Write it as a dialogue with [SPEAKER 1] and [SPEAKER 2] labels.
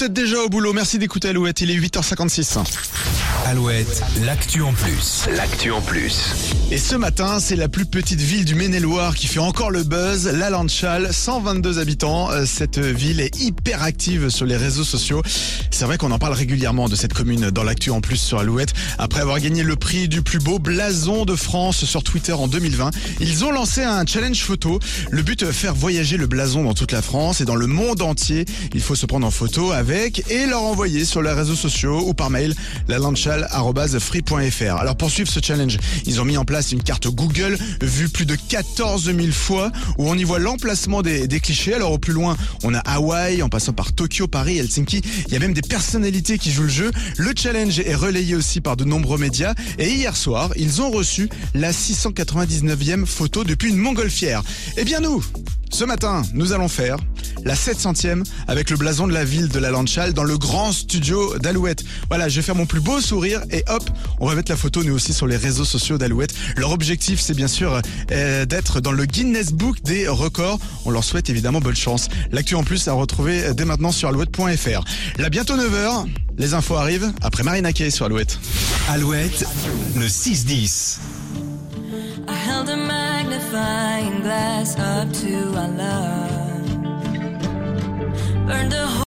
[SPEAKER 1] Vous êtes déjà au boulot, merci d'écouter Alouette, il est 8h56.
[SPEAKER 2] Alouette, l'actu en plus.
[SPEAKER 3] L'actu en plus.
[SPEAKER 1] Et ce matin, c'est la plus petite ville du Maine-et-Loire qui fait encore le buzz, la Landchal, 122 habitants. Euh, Cette ville est hyper active sur les réseaux sociaux. C'est vrai qu'on en parle régulièrement de cette commune dans l'actu en plus sur Alouette. Après avoir gagné le prix du plus beau blason de France sur Twitter en 2020, ils ont lancé un challenge photo. Le but, euh, faire voyager le blason dans toute la France et dans le monde entier. Il faut se prendre en photo avec et leur envoyer sur les réseaux sociaux ou par mail la. Alors pour suivre ce challenge, ils ont mis en place une carte Google vue plus de 14 000 fois où on y voit l'emplacement des, des clichés. Alors au plus loin, on a Hawaï en passant par Tokyo, Paris, Helsinki. Il y a même des personnalités qui jouent le jeu. Le challenge est relayé aussi par de nombreux médias et hier soir, ils ont reçu la 699e photo depuis une montgolfière. Eh bien nous, ce matin, nous allons faire la 700e avec le blason de la ville de la Landchal dans le grand studio d'Alouette. Voilà, je vais faire mon plus beau sourire et hop, on va mettre la photo nous aussi sur les réseaux sociaux d'Alouette. Leur objectif, c'est bien sûr euh, d'être dans le Guinness Book des records. On leur souhaite évidemment bonne chance. L'actu en plus à retrouver dès maintenant sur alouette.fr. Là, bientôt 9h, les infos arrivent après Marina Kay sur Alouette.
[SPEAKER 2] Alouette, le 6-10.
[SPEAKER 4] I held a magnifying glass up to our love.